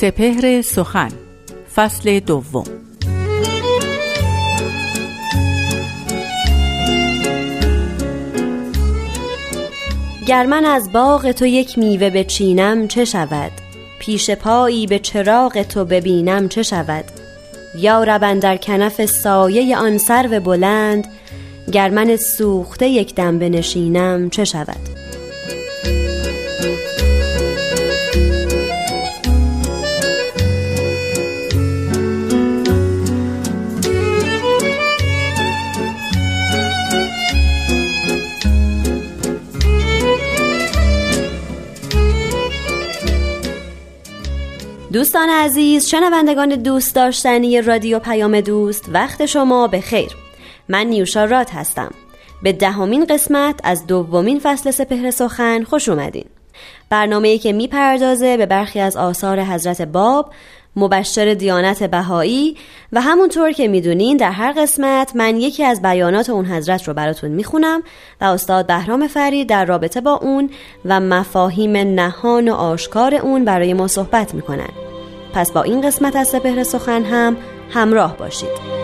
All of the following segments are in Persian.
سپهر سخن فصل دوم. گر من از باغ تو یک میوه بچینم چه شود؟ پیش پایی به چراغ تو ببینم چه شود؟ یا رب در کنف سایه آن سرو بلند گر من سوخته یک دم بنشینم چه شود؟ دوستان عزیز شنوندگان دوست داشتنی رادیو پیام دوست وقت شما به خیر. من نیوشا راد هستم. به دهمین قسمت از دومین فصل سپهر سخن خوش اومدین. برنامه‌ای که می‌پردازه به برخی از آثار حضرت باب مبشر دیانت بهایی و همونطور که می‌دونین در هر قسمت من یکی از بیانات اون حضرت رو براتون می‌خونم و استاد بهرام فرید در رابطه با اون و مفاهیم نهان و آشکار اون برای ما صحبت می‌کنن. پس با این قسمت از سپهر سخن هم همراه باشید.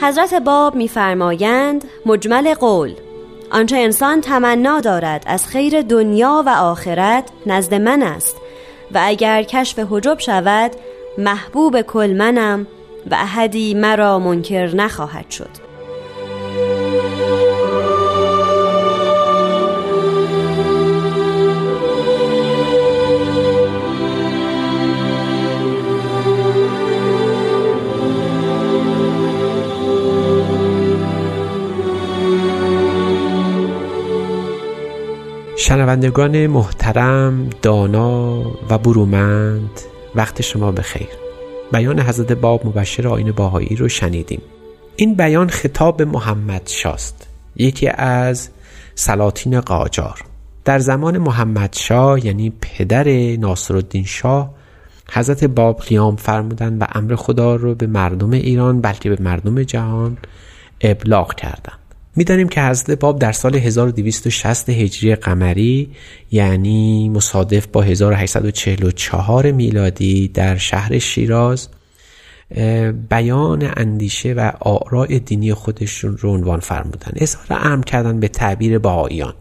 حضرت باب میفرمایند مجمل قول آنچه انسان تمنا دارد از خیر دنیا و آخرت نزد من است و اگر کشف حجب شود محبوب کل منم و احدی مرا منکر نخواهد شد. شنوندگان محترم دانا و برومند وقت شما بخیر. بیان حضرت باب مبشر آین باهایی رو شنیدیم. این بیان خطاب محمد شاست یکی از سلاطین قاجار. در زمان محمد شاه یعنی پدر ناصرالدین شاه حضرت باب قیام فرمودند و امر خدا رو به مردم ایران بلکه به مردم جهان ابلاغ کردند. می‌دانیم که حضرت باب در سال 1260 هجری قمری یعنی مصادف با 1844 میلادی در شهر شیراز بیان اندیشه و آراء دینی خودشون رو عنوان فرمودن. اظهار امر کردن به تعبیر بهاییان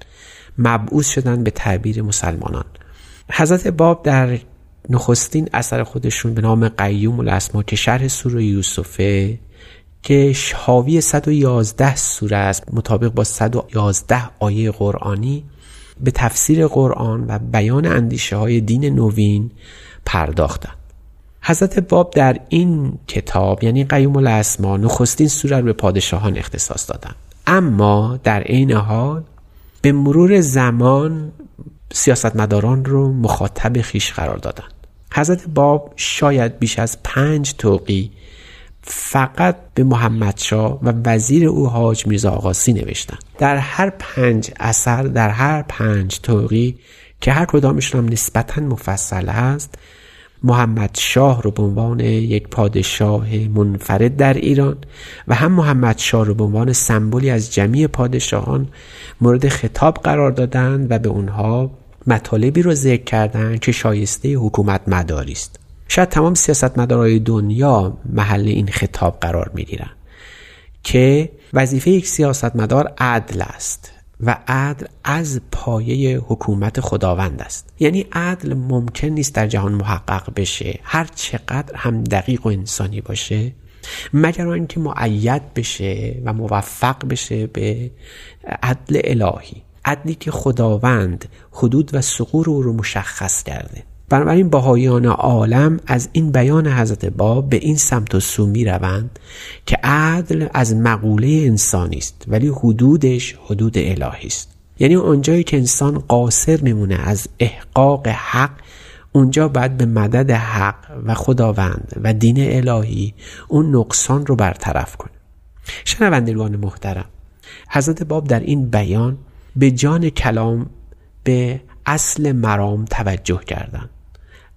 مبعوث شدن به تعبیر مسلمانان. حضرت باب در نخستین اثر خودشون به نام قیوم الاسما که شرح سوره یوسفه که حاوی 111 سوره است مطابق با 111 آیه قرآنی. به تفسیر قرآن و بیان اندیشه های دین نوین پرداختند. حضرت باب در این کتاب یعنی قیوم الاسما نخستین سوره رو به پادشاهان اختصاص دادند. اما در عین حال به مرور زمان سیاستمداران رو مخاطب خیش قرار دادند. حضرت باب شاید بیش از پنج توقی فقط به محمد شا و وزیر او حاج میرزا آقاسی نوشتن. در هر پنج اثر در هر پنج توقی که هر کدامشون هم نسبتا مفصل است محمد شاه رو به عنوان یک پادشاه منفرد در ایران و هم محمد شاه رو به عنوان سمبولی از جمعی پادشاهان مورد خطاب قرار دادند و به اونها مطالبی رو ذکر کردند که شایسته حکومت مداری است. شاید تمام سیاستمدارای دنیا محل این خطاب قرار می‌گیرن که وظیفه یک سیاستمدار عدل است و عدل از پایه حکومت خداوند است. یعنی عدل ممکن نیست در جهان محقق بشه. هر چقدر هم دقیق و انسانی باشه مگر اینکه معید بشه و موفق بشه به عدل الهی. عدلی که خداوند حدود و سقور او رو مشخص کرده. بنابراین باهایان عالم از این بیان حضرت باب به این سمت و سو می روند که عدل از مقوله انسانی است ولی حدودش حدود الهی است. یعنی اونجایی که انسان قاصر میمونه از احقاق حق اونجا باید به مدد حق و خداوند و دین الهی اون نقصان رو برطرف کنه. شنوندگان محترم حضرت باب در این بیان به جان کلام به اصل مرام توجه کردن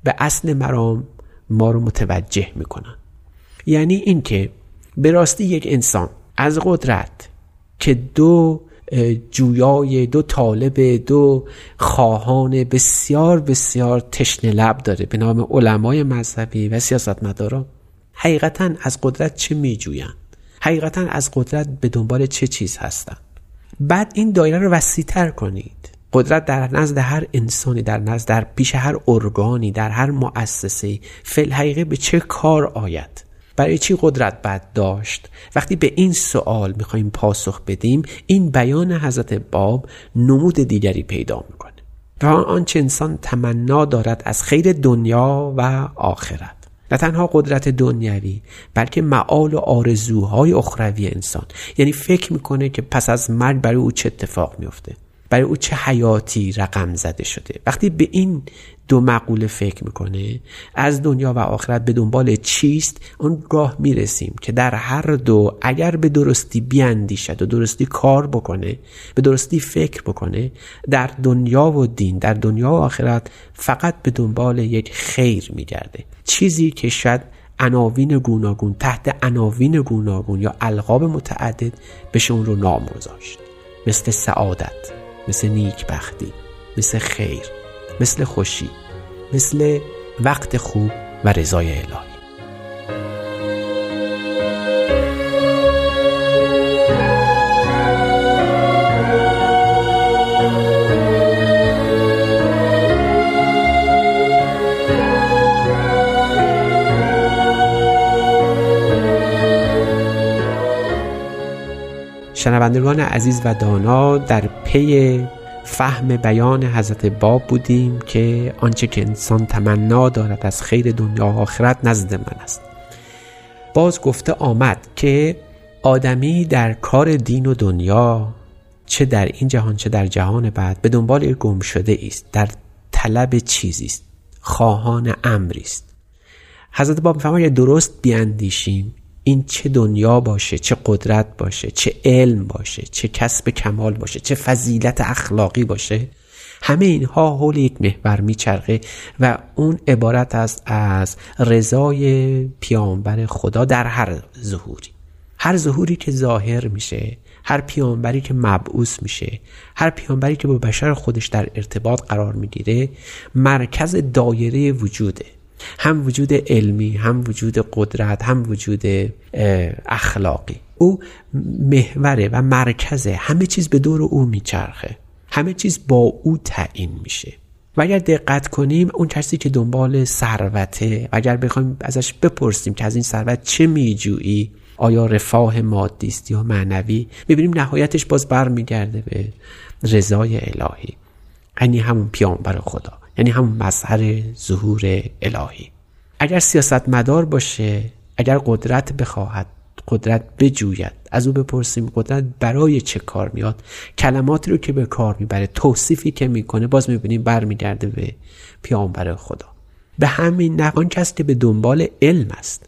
به اصل مرام ما رو متوجه می‌کنن. یعنی اینکه به راستی یک انسان از قدرت که دو جویای دو طالب دو خواهان بسیار بسیار تشنه لب داره به نام علمای مذهبی و سیاستمداران حقیقتا از قدرت چه میجویند؟ حقیقتا از قدرت به دنبال چه چیز هستند؟ بعد این دایره رو وسیعتر کنید. قدرت در نزد هر انسانی در نزد در پیش هر ارگانی در هر مؤسسه فل حقیقه به چه کار آید؟ برای چی قدرت بد داشت؟ وقتی به این سوال می‌خوایم پاسخ بدیم این بیان حضرت باب نمود دیگری پیدا می‌کنه. و آنچه انسان تمنا دارد از خیر دنیا و آخرت. نه تنها قدرت دنیوی بلکه معال و آرزوهای اخروی انسان. یعنی فکر می‌کنه که پس از مرگ برای او چه اتفاق میفته برای او چه حیاتی رقم زده شده. وقتی به این دو مقوله فکر می‌کنه از دنیا و آخرت به دنبال چیست؟ اون راه می‌رسیم که در هر دو اگر به درستی بیاندیشد و درستی کار بکنه به درستی فکر بکنه در دنیا و دین در دنیا و آخرت فقط به دنبال یک خیر میگرده. چیزی که شاید عناوین گوناگون تحت عناوین گوناگون یا القاب متعدد بشه اون رو نام گذاشت. مثل سعادت. مثل نیکبختی مثل خیر مثل خوشی مثل وقت خوب و رضای الهی. شنوندگان عزیز و دانا در پی فهم بیان حضرت باب بودیم که آنچه که انسان تمنا دارد از خیر دنیا و آخرت نزد من است. باز گفته آمد که آدمی در کار دین و دنیا چه در این جهان چه در جهان بعد به دنبال گم شده است در طلب چیزی است خواهان امری است. حضرت باب میفرماید درست بیاندیشیم این چه دنیا باشه چه قدرت باشه چه علم باشه چه کسب کمال باشه چه فضیلت اخلاقی باشه همه اینها حول یک محور میچرخه و اون عبارت است از رضای پیامبر خدا در هر ظهوری. هر ظهوری که ظاهر میشه هر پیامبری که مبعوث میشه هر پیامبری که با بشر خودش در ارتباط قرار می‌گیره مرکز دایره وجوده. هم وجود علمی هم وجود قدرت هم وجود اخلاقی. او محوره و مرکزه. همه چیز به دور او میچرخه. همه چیز با او تعیین میشه. و اگر دقت کنیم اون کسی که دنبال ثروته و اگر بخوایم ازش بپرسیم که از این ثروت چه میجویی آیا رفاه مادی است یا معنوی می‌بینیم نهایتش باز برمیگرده به رضای الهی. یعنی همون پیامبر خدا. یعنی هم مظهر ظهور الهی. اگر سیاست مدار باشه اگر قدرت بخواهد قدرت بجوید از او بپرسیم قدرت برای چه کار میاد؟ کلماتی رو که به کار می‌بره توصیفی که می‌کنه باز می‌بینیم برمیگرده به پیامبر خدا. به همین نحو آن کس که به دنبال علم است.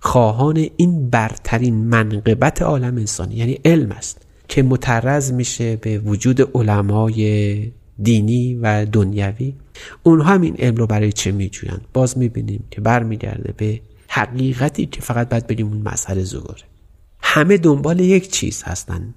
خواهان این برترین منقبت عالم انسانی یعنی علم است که مترز میشه به وجود علمای دینی و دنیوی. اونها هم این علم رو برای چه میجویند؟ باز می‌بینیم که برمیگرده به حقیقتی که فقط باید بگیم اون مسئله ظهوره همه دنبال یک چیز هستن.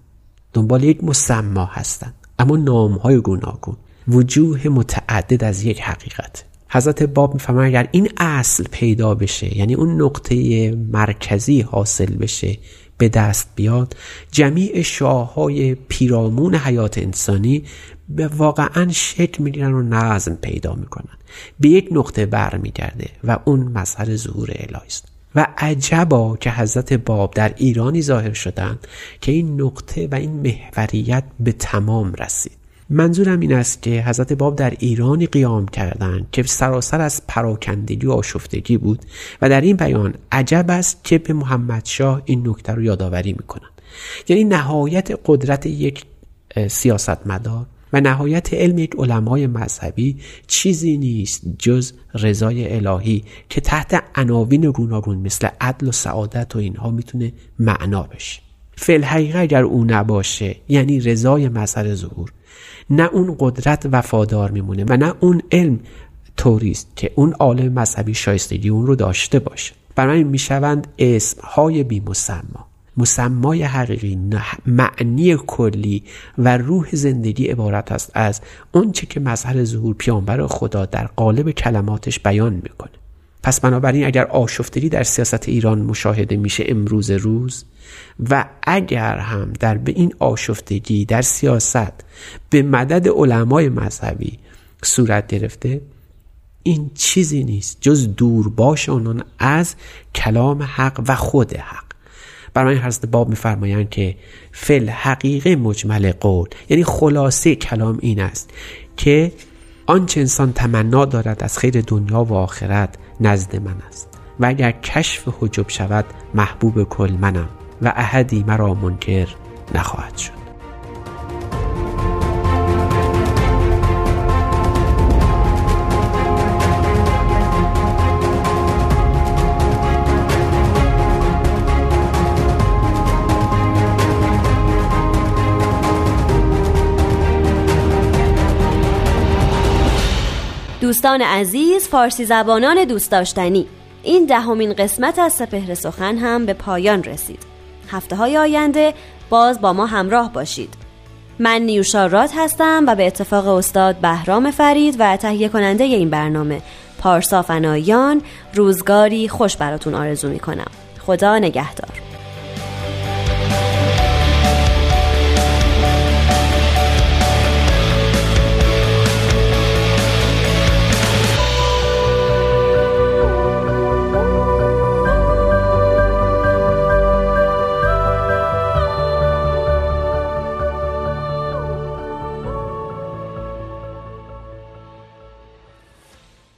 دنبال یک مسما هستن. اما نام های گوناگون. وجوه متعدد از یک حقیقت. حضرت باب می‌فهمن اگر این اصل پیدا بشه یعنی اون نقطه مرکزی حاصل بشه به دست بیاد جمیع شاههای پیرامون حیات انسانی به واقعا شکل می‌گیرن و نظم پیدا می‌کنن. به یک نقطه برمیگرده و اون مظهر ظهور الهی است. و عجبا که حضرت باب در ایرانی ظاهر شدند که این نقطه و این محوریت به تمام رسید. منظورم این است که حضرت باب در ایرانی قیام کردند که سراسر از پراکندگی و آشفتگی بود و در این بیان عجب است که به محمد شاه این نکته رو یادآوری می‌کنند. یعنی نهایت قدرت یک سیاستمدار و نهایت علم یک علمای مذهبی چیزی نیست جز رضای الهی که تحت عناوین گوناگون مثل عدل و سعادت و اینها می‌تونه معنا بشه. فل حقیقه اگر او نباشه یعنی رضای مظهر ظهور نه اون قدرت وفادار میمونه و نه اون علم توریست که اون عالم مذهبی شایستگی اون رو داشته باشه. برای می‌شوند اسمهای بی مسما مسمای حقیقی معنی کلی و روح زندگی عبارت است از اونچه که مظهر ظهور پیامبر خدا در قالب کلماتش بیان می‌کنه. پس بنابراین اگر آشفتگی در سیاست ایران مشاهده میشه امروز روز و اگر هم در به این آشفتگی در سیاست به مدد علمای مذهبی صورت گرفته این چیزی نیست جز دورباش آنان از کلام حق و خود حق. برای حضرت باب میفرمایند که فل حقیقه مجمل قول یعنی خلاصه کلام این است که آنچه انسان تمنا دارد از خیر دنیا و آخرت نزد من است و اگر کشف حجب شود محبوب کل منم و احدی مرا منکر نخواهد شد. دوستان عزیز فارسی زبانان دوست داشتنی. این دهمین قسمت از سپهر سخن هم به پایان رسید. هفته های آینده باز با ما همراه باشید. من نیوشا هستم و به اتفاق استاد بهرام فرید و تهیه کننده این برنامه پارسا فنایان روزگاری خوش براتون آرزو می کنم خدا نگهدار.